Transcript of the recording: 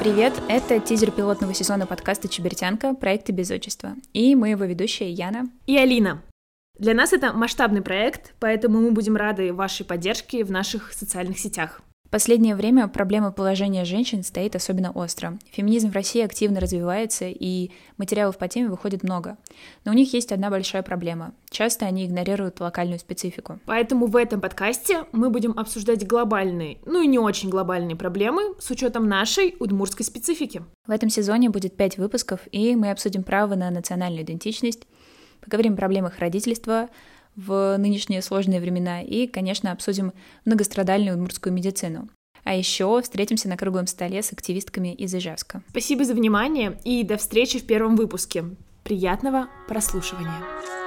Привет, это тизер пилотного сезона подкаста «Чебертянка» проекта «Без отчества». И мы его ведущие Яна и Алина. Для нас это масштабный проект, поэтому мы будем рады вашей поддержке в наших социальных сетях. Последнее время проблема положения женщин стоит особенно остро. Феминизм в России активно развивается, и материалов по теме выходит много. Но у них есть одна большая проблема. Часто они игнорируют локальную специфику. Поэтому в этом подкасте мы будем обсуждать глобальные, ну и не очень глобальные проблемы с учетом нашей удмурской специфики. В этом сезоне будет пять выпусков, и мы обсудим право на национальную идентичность, поговорим о проблемах родительства, в нынешние сложные времена и, конечно, обсудим многострадальную удмуртскую медицину. А еще встретимся на круглом столе с активистками из Ижевска. Спасибо за внимание и до встречи в первом выпуске. Приятного прослушивания!